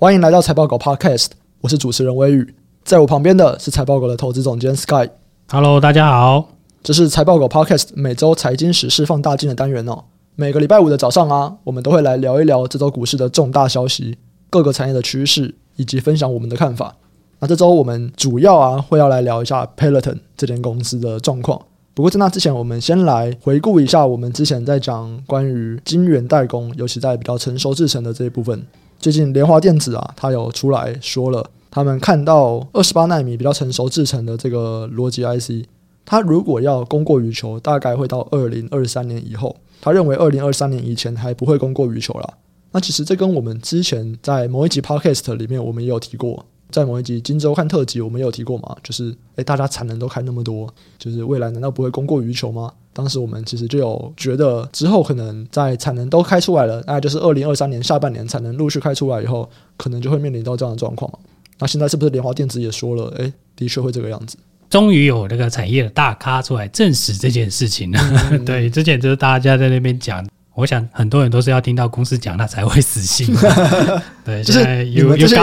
欢迎来到财报狗 Podcast，我是主持人微宇，在我旁边的是财报狗的投资总监 Sky。Hello，大家好，这是财报狗 Podcast 每周财经时事放大镜的单元哦。每个礼拜五的早上啊，我们都会来聊一聊这周股市的重大消息、各个产业的趋势，以及分享我们的看法。那这周我们主要啊会要来聊一下 Peloton 这间公司的状况。不过在那之前，我们先来回顾一下我们之前在讲关于晶圆代工，尤其在比较成熟制程的这一部分。最近联华电子啊，它有出来说了，他们看到二十八纳米比较成熟制程的这个逻辑 IC，它如果要供过于求，大概会到二零二三年以后。他认为二零二三年以前还不会供过于求了。那其实这跟我们之前在某一集 Podcast 里面，我们也有提过，在某一集《荆州看》特辑，我们有提过嘛，就是诶，大家产能都开那么多，就是未来难道不会供过于求吗？当时我们其实就有觉得，之后可能在产能都开出来了，那就是二零二三年下半年产能陆续开出来以后，可能就会面临到这样的状况。那现在是不是联华电子也说了，诶，的确会这个样子？终于有那个产业的大咖出来证实这件事情了。嗯、对，之前就是大家在那边讲。我想很多人都是要听到公司讲，他才会死心。对，就是 你们这些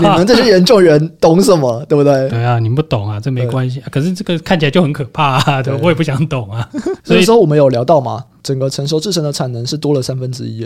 你们这些研究员懂什么，对不对？对啊，你们不懂啊，这没关系。可是这个看起来就很可怕啊，对，我也不想懂啊。所以说我们有聊到嘛，整个成熟制程的产能是多了三分之一。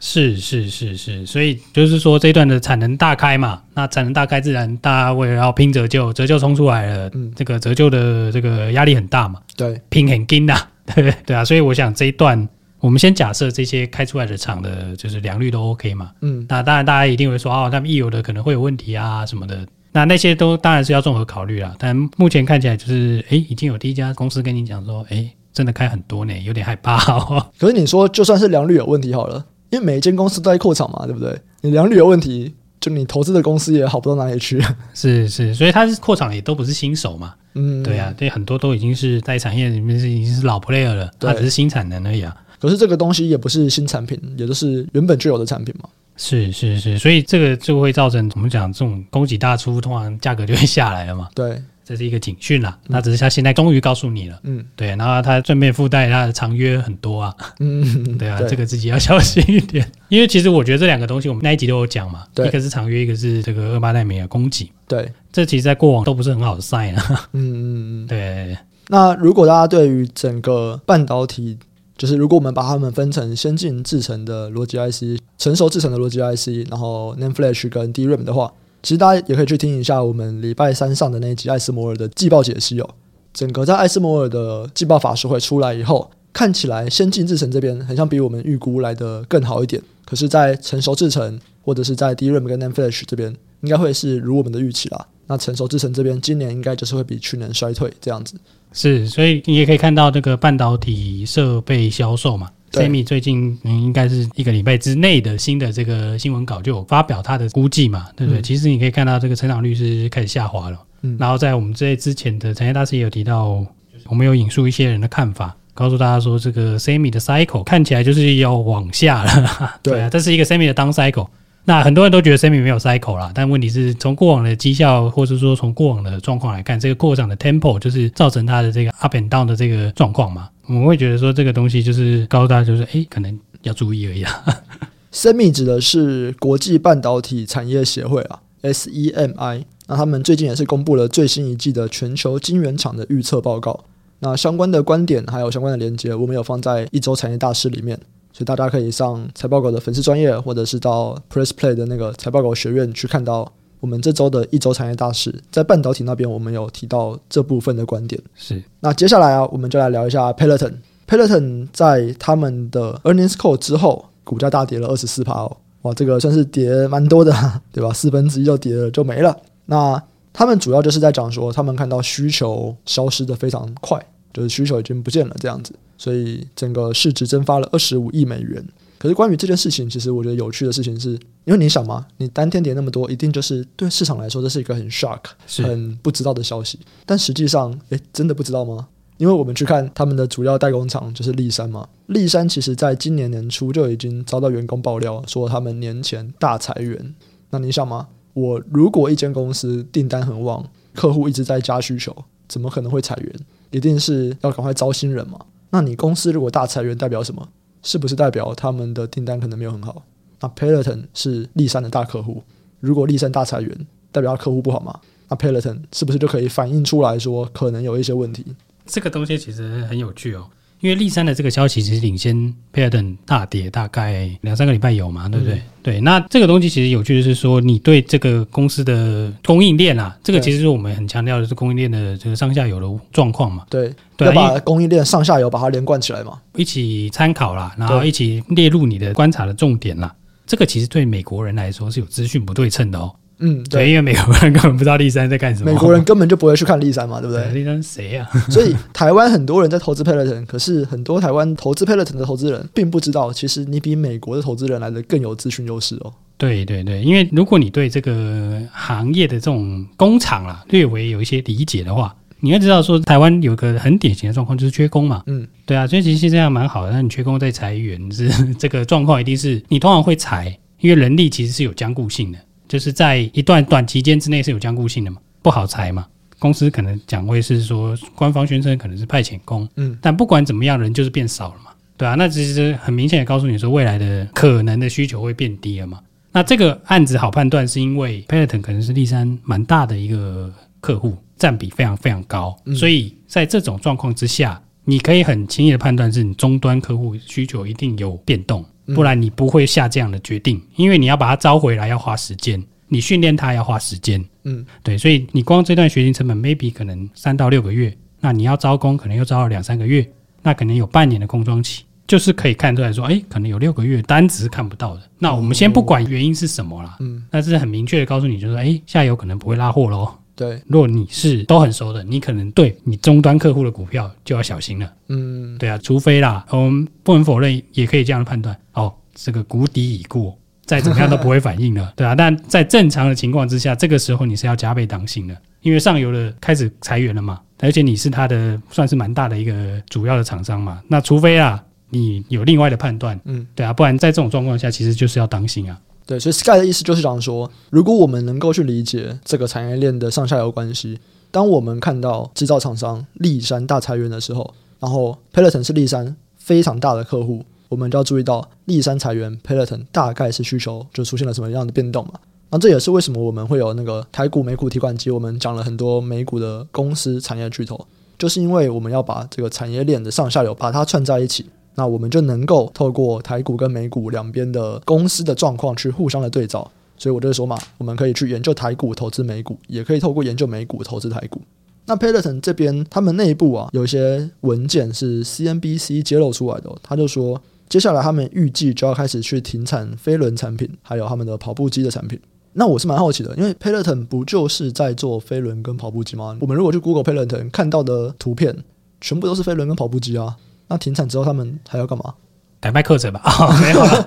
是是是是，所以就是说这一段的产能大开嘛，那产能大开，自然大家为了要拼折旧，折旧冲出来了，嗯，这个折旧的这个压力很大嘛。对，拼很紧呐，对对啊，所以我想这一段。我们先假设这些开出来的厂的，就是良率都 OK 嘛。嗯，那当然大家一定会说，哦，他们一有的可能会有问题啊什么的。那那些都当然是要综合考虑啦。但目前看起来就是，诶，已经有第一家公司跟你讲说，诶，真的开很多呢，有点害怕哦。可是你说，就算是良率有问题好了，因为每一间公司都在扩厂嘛，对不对？你良率有问题，就你投资的公司也好不到哪里去。是是，所以它是扩厂也都不是新手嘛。嗯，对啊，对，很多都已经是在产业里面是已经是老 player 了，它只是新产能而已啊。可是这个东西也不是新产品，也就是原本就有的产品嘛。是是是，所以这个就会造成我们讲这种供给大出，通常价格就会下来了嘛。对，这是一个警讯啦。那、嗯、只是他现在终于告诉你了。嗯，对，然后他顺便附带他的长约很多啊。嗯，对啊，对这个自己要小心一点。因为其实我觉得这两个东西我们那一集都有讲嘛。对，一个是长约，一个是这个二八奈米的供给。对，这其实在过往都不是很好的 sign 啊。嗯嗯嗯，对。那如果大家对于整个半导体，就是如果我们把它们分成先进制程的逻辑 IC、成熟制程的逻辑 IC，然后 NAND Flash 跟 DRAM 的话，其实大家也可以去听一下我们礼拜三上的那一集艾斯摩尔的季报解析哦。整个在艾斯摩尔的季报法说会出来以后，看起来先进制程这边很像比我们预估来的更好一点。可是，在成熟制程或者是在 DRAM 跟 NAND Flash 这边，应该会是如我们的预期啦。那成熟制程这边今年应该就是会比去年衰退这样子。是，所以你也可以看到这个半导体设备销售嘛，Semi 最近嗯应该是一个礼拜之内的新的这个新闻稿就有发表它的估计嘛，对不对？嗯、其实你可以看到这个成长率是开始下滑了。嗯，然后在我们这之前的产业大师也有提到，我们有引述一些人的看法，告诉大家说这个 Semi 的 cycle 看起来就是要往下了。对啊，这是一个 Semi 的 down cycle。那很多人都觉得 Semi 没有 cycle 啦，但问题是从过往的绩效，或者说从过往的状况来看，这个扩张的 tempo 就是造成它的这个 up and down 的这个状况嘛。我们会觉得说这个东西就是告诉大家，就是诶，可能要注意而已啊。Semi 指的是国际半导体产业协会啊，SEMI。那他们最近也是公布了最新一季的全球晶圆厂的预测报告。那相关的观点还有相关的连接，我们有放在一周产业大事里面。所以大家可以上财报狗的粉丝专业，或者是到 Press Play 的那个财报狗学院去看到我们这周的一周产业大事。在半导体那边，我们有提到这部分的观点。是。那接下来啊，我们就来聊一下 Peloton。Peloton 在他们的 Earnings Call 之后，股价大跌了二十四趴哦。哇，这个算是跌蛮多的，对吧？四分之一就跌了就没了。那他们主要就是在讲说，他们看到需求消失的非常快，就是需求已经不见了这样子。所以整个市值蒸发了二十五亿美元。可是关于这件事情，其实我觉得有趣的事情是，因为你想嘛，你单天跌那么多，一定就是对市场来说这是一个很 shock、很不知道的消息。但实际上，诶，真的不知道吗？因为我们去看他们的主要代工厂就是立山嘛，立山其实在今年年初就已经遭到员工爆料，说他们年前大裁员。那你想嘛，我如果一间公司订单很旺，客户一直在加需求，怎么可能会裁员？一定是要赶快招新人嘛。那你公司如果大裁员，代表什么？是不是代表他们的订单可能没有很好？那 Peloton 是立山的大客户，如果立山大裁员，代表他客户不好吗？那 Peloton 是不是就可以反映出来说，可能有一些问题？这个东西其实很有趣哦。因为立山的这个消息其实领先 Peloton 大跌大概两三个礼拜有嘛，对不对？嗯、对，那这个东西其实有趣的是说，你对这个公司的供应链啊，这个其实是我们很强调的是供应链的这个上下游的状况嘛。对，对要把供应链上下游把它连贯起来嘛，一起参考啦，然后一起列入你的观察的重点啦。这个其实对美国人来说是有资讯不对称的哦。嗯，对，因为美国人根本不知道立山在干什么，美国人根本就不会去看立山嘛，对不对？立山谁呀？所以台湾很多人在投资 Peloton，可是很多台湾投资 Peloton 的投资人并不知道，其实你比美国的投资人来的更有资讯优势哦。对对对，因为如果你对这个行业的这种工厂啊略微有一些理解的话，你会知道说台湾有个很典型的状况就是缺工嘛。嗯，对啊，所以其实这样蛮好的。那你缺工在裁员是 这个状况，一定是你通常会裁，因为人力其实是有僵固性的。就是在一段短期间之内是有僵固性的嘛，不好裁嘛。公司可能讲会是说，官方宣称可能是派遣工，嗯，但不管怎么样，人就是变少了嘛，对啊，那其实很明显的告诉你说，未来的可能的需求会变低了嘛。那这个案子好判断，是因为 Peloton 可能是立山蛮大的一个客户，占比非常非常高，嗯，所以在这种状况之下，你可以很轻易的判断，是你终端客户需求一定有变动。不然你不会下这样的决定，因为你要把它招回来要花时间，你训练它要花时间，嗯，对，所以你光这段学习成本 maybe 可能三到六个月，那你要招工可能又招了两三个月，那可能有半年的空窗期，就是可以看出来说，哎，可能有六个月单子是看不到的。那我们先不管原因是什么啦，嗯，但是很明确的告诉你，就是说，哎，下游可能不会拉货喽。对，如果你是都很熟的，你可能对你终端客户的股票就要小心了。嗯，对啊，除非啦，我们不能否认，也可以这样的判断。哦，这个谷底已过，再怎么样都不会反应了，对啊，但在正常的情况之下，这个时候你是要加倍当心的，因为上游的开始裁员了嘛，而且你是它的算是蛮大的一个主要的厂商嘛。那除非啊，你有另外的判断，嗯，对啊，不然在这种状况下，其实就是要当心啊。对，所以 Sky 的意思就是讲说，如果我们能够去理解这个产业链的上下游关系，当我们看到制造厂商立山大裁员的时候，然后 Peloton 是立山非常大的客户，我们就要注意到立山裁员，Peloton 大概是需求就出现了什么样的变动嘛？那这也是为什么我们会有那个台股美股提款机，我们讲了很多美股的公司产业巨头，就是因为我们要把这个产业链的上下游把它串在一起。那我们就能够透过台股跟美股两边的公司的状况去互相的对照，所以我就说嘛，我们可以去研究台股投资美股，也可以透过研究美股投资台股。那 Peloton 这边他们内部啊，有一些文件是 CNBC 揭露出来的，他就说接下来他们预计就要开始去停产飞轮产品，还有他们的跑步机的产品。那我是蛮好奇的，因为 Peloton 不就是在做飞轮跟跑步机吗？我们如果去 Google Peloton 看到的图片，全部都是飞轮跟跑步机啊。那停产之后，他们还要干嘛？改卖课程吧？哦，没有啦，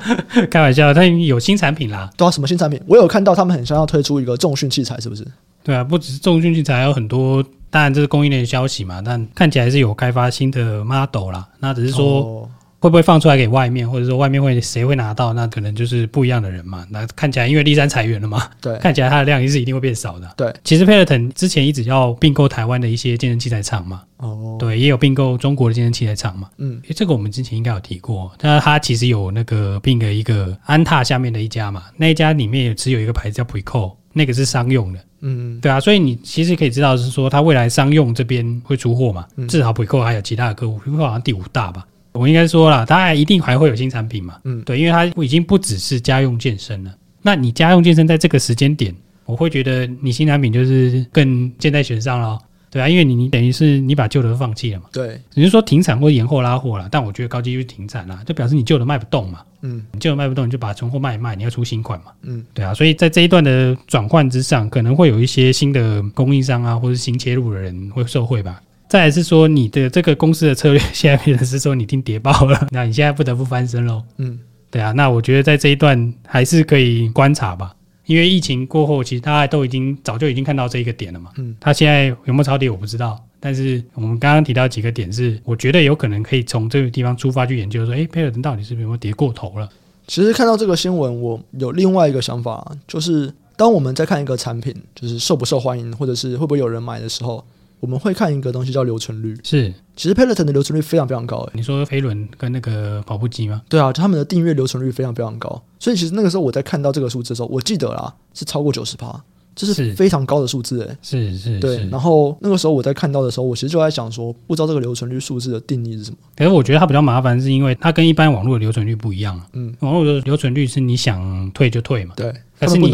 开玩笑。他有新产品啦。对啊，什么新产品？我有看到他们很像要推出一个重训器材，是不是？对啊，不只是重训器材，还有很多。当然这是供应链的消息嘛，但看起来是有开发新的 model 啦。那只是说。哦会不会放出来给外面，或者说外面会谁会拿到？那可能就是不一样的人嘛。那看起来，因为力山裁员了嘛，对，看起来它的量是一定会变少的。对，其实 Peloton 之前一直要并购台湾的一些健身器材厂嘛，哦，对，也有并购中国的健身器材厂嘛。嗯，诶，这个我们之前应该有提过。那它其实有那个并了一个安踏下面的一家嘛，那一家里面也只有一个牌子叫 Preco，那个是商用的。嗯，对啊，所以你其实可以知道是说，它未来商用这边会出货嘛。至少 Preco 还有其他的客户，Preco 好像第五大吧。我应该说了，它一定还会有新产品嘛？嗯，对，因为它已经不只是家用健身了。那你家用健身在这个时间点，我会觉得你新产品就是更箭在弦上了，对啊，因为你你等于是你把旧的都放弃了嘛。对，只是说停产或延后拉货了，但我觉得高几率停产了，就表示你旧的卖不动嘛。嗯，你旧的卖不动，你就把存货卖一卖，你要出新款嘛。嗯，对啊，所以在这一段的转换之上，可能会有一些新的供应商啊，或者新切入的人会受惠吧。再来是说，你的这个公司的策略 现在变成是说你听跌爆了，那你现在不得不翻身喽。嗯，对啊，那我觉得在这一段还是可以观察吧，因为疫情过后，其实大家都已经早就已经看到这一个点了嘛。嗯，它现在有没有超跌我不知道，但是我们刚刚提到几个点是，我觉得有可能可以从这个地方出发去研究说，诶，Peloton 到底是不是有没有跌过头了？其实看到这个新闻，我有另外一个想法，就是当我们在看一个产品，就是受不受欢迎，或者是会不会有人买的时候。我们会看一个东西叫留存率。是，其实 Peloton 的留存率非常非常高。诶，你说飞轮跟那个跑步机吗？对啊，就他们的订阅留存率非常非常高。所以其实那个时候我在看到这个数字的时候，我记得啦，是超过九十趴，这是非常高的数字是，是，对。然后那个时候我在看到的时候，我其实就在想说，不知道这个留存率数字的定义是什么。可是我觉得它比较麻烦，是因为它跟一般网络的留存率不一样。嗯，网络的留存率是你想退就退嘛。对。可是你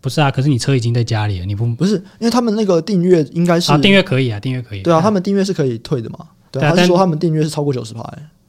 不是啊，可是你车已经在家里了，你不不是，因为他们那个订阅应该是啊，订阅可以啊，订阅可以。对啊，他们订阅是可以退的嘛？对啊，他是说他们订阅是超过九十趴。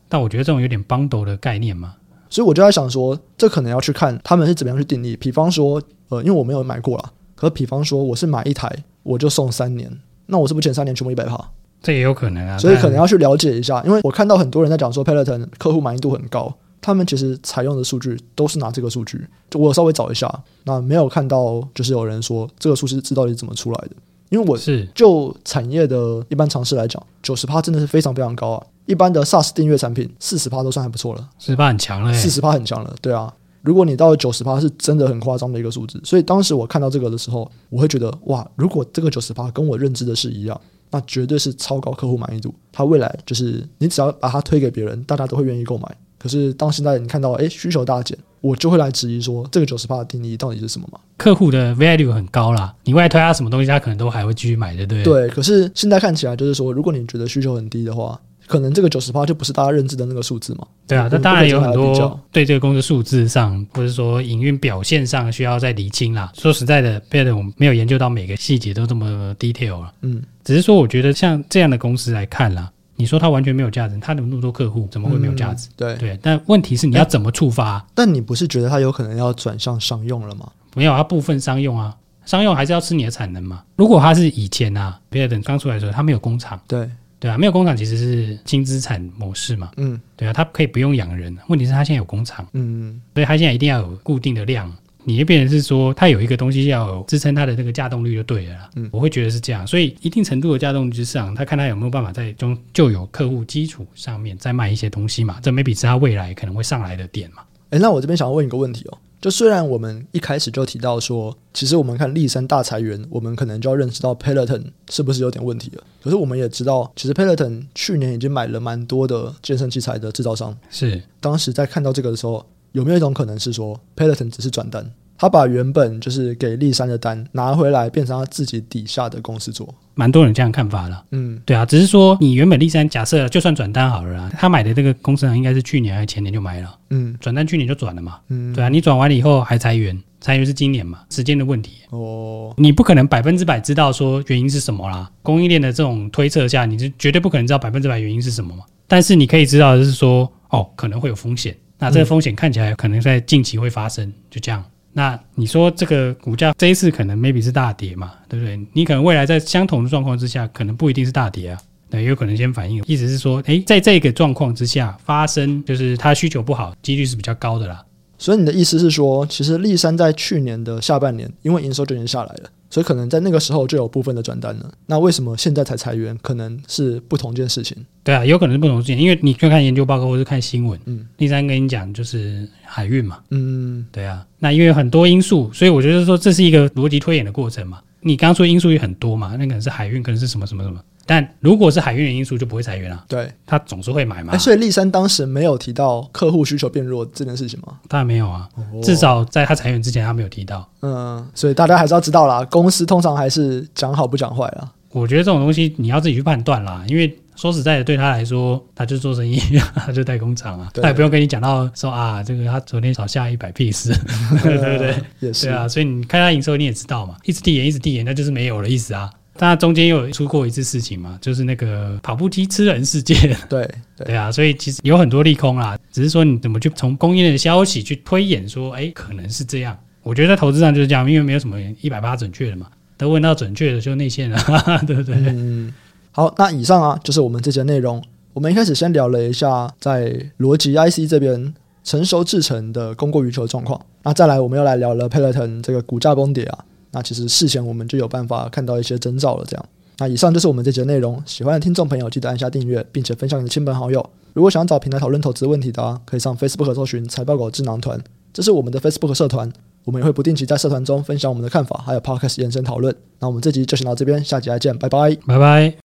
但我觉得这种有点 bundle 的概念嘛，所以我就在想说，这可能要去看他们是怎么样去定义。比方说，呃，因为我没有买过啦，可是比方说我是买一台我就送三年，那我是不是前三年全部一百趴？这也有可能啊，所以可能要去了解一下，因为我看到很多人在讲说 Peloton 客户满意度很高。他们其实采用的数据都是拿这个数据，就我稍微找一下，那没有看到就是有人说这个数字是到底是怎么出来的。因为我是就产业的一般常识来讲，九十趴真的是非常非常高啊。一般的 SaaS 订阅产品四十趴都算还不错了，四十趴很强了，四十趴很强了，对啊。如果你到了九十趴，是真的很夸张的一个数字。所以当时我看到这个的时候，我会觉得哇，如果这个九十趴跟我认知的是一样，那绝对是超高客户满意度。它未来就是你只要把它推给别人，大家都会愿意购买。可是，当现在你看到哎需求大减，我就会来质疑说，这个九十八的定义到底是什么嘛？客户的 value 很高啦，你外推他什么东西，他可能都还会继续买的，对对。可是现在看起来就是说，如果你觉得需求很低的话，可能这个九十趴就不是大家认知的那个数字嘛？对啊，那当然有很多对这个公司数字上，或者说营运表现上需要再厘清啦。说实在的，Peloton 我们没有研究到每个细节都这么 detail 了，嗯，只是说我觉得像这样的公司来看啦。你说它完全没有价值，它有那么多客户，怎么会没有价值？嗯、对对，但问题是你要怎么触发、欸？但你不是觉得它有可能要转向商用了吗？没有，它部分商用啊，商用还是要吃你的产能嘛。如果它是以前啊，Peloton 刚出来的时候，它没有工厂，对对啊，没有工厂其实是轻资产模式嘛。嗯，对啊，它可以不用养人，问题是它现在有工厂，嗯，所以它现在一定要有固定的量。你就变成是说，它有一个东西要有支撑它的那个架动率就对了啦。嗯，我会觉得是这样，所以一定程度的架动率之上，他看他有没有办法在中就有客户基础上面再卖一些东西嘛？这 maybe 是他未来可能会上来的点嘛？诶，那我这边想要问一个问题哦，就虽然我们一开始就提到说，其实我们看立山大裁员，我们可能就要认识到 Peloton 是不是有点问题了。可是我们也知道，其实 Peloton 去年已经买了蛮多的健身器材的制造商。是，当时在看到这个的时候。有没有一种可能是说，Peloton 只是转单，他把原本就是给立山的单拿回来，变成他自己底下的公司做？蛮多人这样看法了。嗯，对啊，只是说你原本立山假设就算转单好了啦，他买的这个公司应该是去年还是前年就买了。嗯，转单去年就转了嘛。嗯，对啊，你转完了以后还裁员，裁员是今年嘛，时间的问题。哦，你不可能百分之百知道说原因是什么啦。供应链的这种推测下，你是绝对不可能知道百分之百原因是什么嘛。但是你可以知道的是说，哦，可能会有风险。那这个风险看起来可能在近期会发生，就这样。那你说这个股价这一次可能 maybe 是大跌嘛，对不对？你可能未来在相同的状况之下，可能不一定是大跌啊，那也有可能先反应。意思是说，诶，在这个状况之下发生，就是它需求不好，几率是比较高的啦。所以你的意思是说，其实立山在去年的下半年，因为营收就已经下来了。所以可能在那个时候就有部分的转单了。那为什么现在才裁员？可能是不同件事情。对啊，有可能是不同事情，因为你去看研究报告或是看新闻。嗯，立山跟你讲就是海运嘛。嗯，对啊。那因为有很多因素，所以我觉得说这是一个逻辑推演的过程嘛。你刚刚说因素也很多嘛，那可能是海运，可能是什么什么什么。但如果是海运的因素，就不会裁员了。对，他总是会买嘛。欸、所以立山当时没有提到客户需求变弱这件事情吗？当然没有啊，至少在他裁员之前，他没有提到。嗯，所以大家还是要知道啦，公司通常还是讲好不讲坏啦。我觉得这种东西你要自己去判断啦，因为说实在的，对他来说，他就做生意，他就代工厂啊，他也不用跟你讲到说啊，这个他昨天少下一百 piece，对不对？也是对啊，所以你看他营收你也知道嘛，一直递延，一直递延，那就是没有了意思啊。但中间又有出过一次事情嘛，就是那个跑步机吃人事件。对 对，对啊，所以其实有很多利空啦，只是说你怎么去从供应链的消息去推演说，哎，可能是这样。我觉得在投资上就是这样，因为没有什么一百八准确的嘛，都问到准确的就内线了，对不对？嗯，好，那以上啊就是我们这节内容。我们一开始先聊了一下在逻辑 IC 这边成熟制成的供过于求状况，那再来我们又来聊了 Peloton 这个股价崩跌啊。那其实事前我们就有办法看到一些征兆了。这样，那以上就是我们这节内容。喜欢的听众朋友记得按下订阅，并且分享给亲朋好友。如果想找平台讨论投资问题的，可以上 Facebook 搜寻财报狗智囊团。这是我们的 Facebook 社团，我们也会不定期在社团中分享我们的看法，还有 Podcast 延伸讨论。那我们这集就先到这边，下集再见，拜拜，拜拜。